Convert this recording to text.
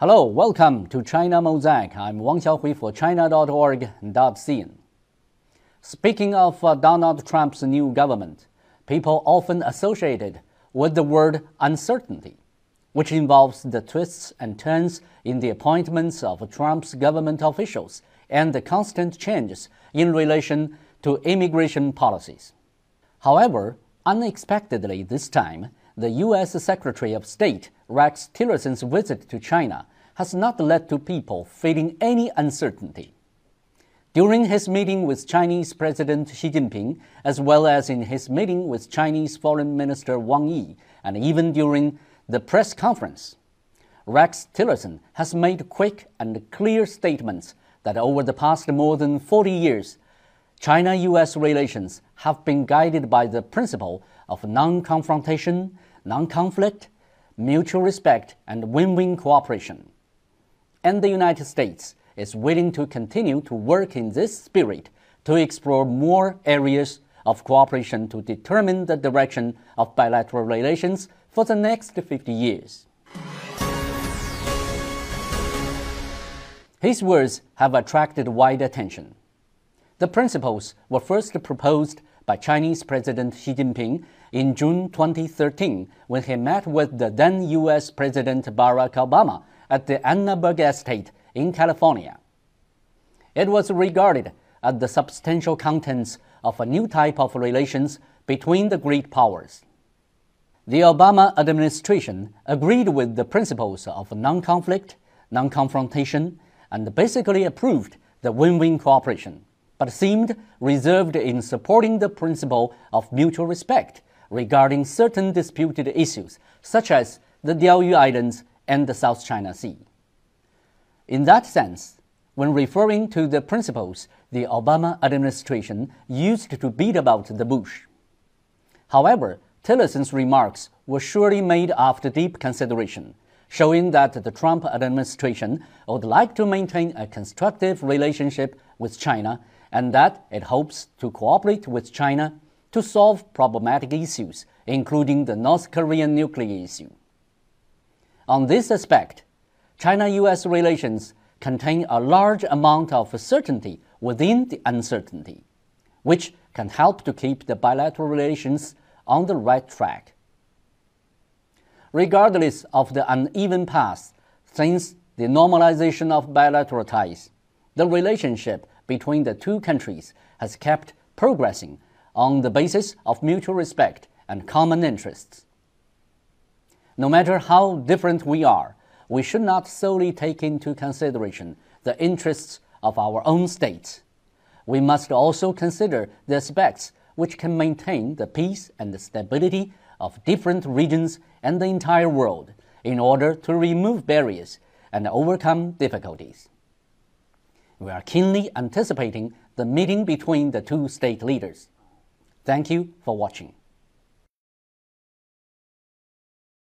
Hello, welcome to China Mosaic. I'm Wang Xiaohui for China.org.cn. Speaking of uh, Donald Trump's new government, people often associate it with the word uncertainty, which involves the twists and turns in the appointments of Trump's government officials and the constant changes in relation to immigration policies. However, unexpectedly this time, the U.S. Secretary of State Rex Tillerson's visit to China has not led to people feeling any uncertainty. During his meeting with Chinese President Xi Jinping, as well as in his meeting with Chinese Foreign Minister Wang Yi, and even during the press conference, Rex Tillerson has made quick and clear statements that over the past more than 40 years, China US relations have been guided by the principle of non confrontation, non conflict, mutual respect, and win win cooperation. And the United States is willing to continue to work in this spirit to explore more areas of cooperation to determine the direction of bilateral relations for the next 50 years. His words have attracted wide attention. The principles were first proposed by Chinese President Xi Jinping in June 2013 when he met with the then U.S. President Barack Obama at the Annenberg Estate in California. It was regarded as the substantial contents of a new type of relations between the great powers. The Obama administration agreed with the principles of non conflict, non confrontation, and basically approved the win win cooperation but seemed reserved in supporting the principle of mutual respect regarding certain disputed issues, such as the Diaoyu Islands and the South China Sea. In that sense, when referring to the principles the Obama administration used to beat about the bush. However, Tillerson's remarks were surely made after deep consideration, showing that the Trump administration would like to maintain a constructive relationship with China and that it hopes to cooperate with China to solve problematic issues, including the North Korean nuclear issue. On this aspect, China US relations contain a large amount of certainty within the uncertainty, which can help to keep the bilateral relations on the right track. Regardless of the uneven path since the normalization of bilateral ties, the relationship between the two countries has kept progressing on the basis of mutual respect and common interests. No matter how different we are, we should not solely take into consideration the interests of our own state. We must also consider the aspects which can maintain the peace and the stability of different regions and the entire world in order to remove barriers and overcome difficulties. We are keenly anticipating the meeting between the two state leaders. Thank you for watching.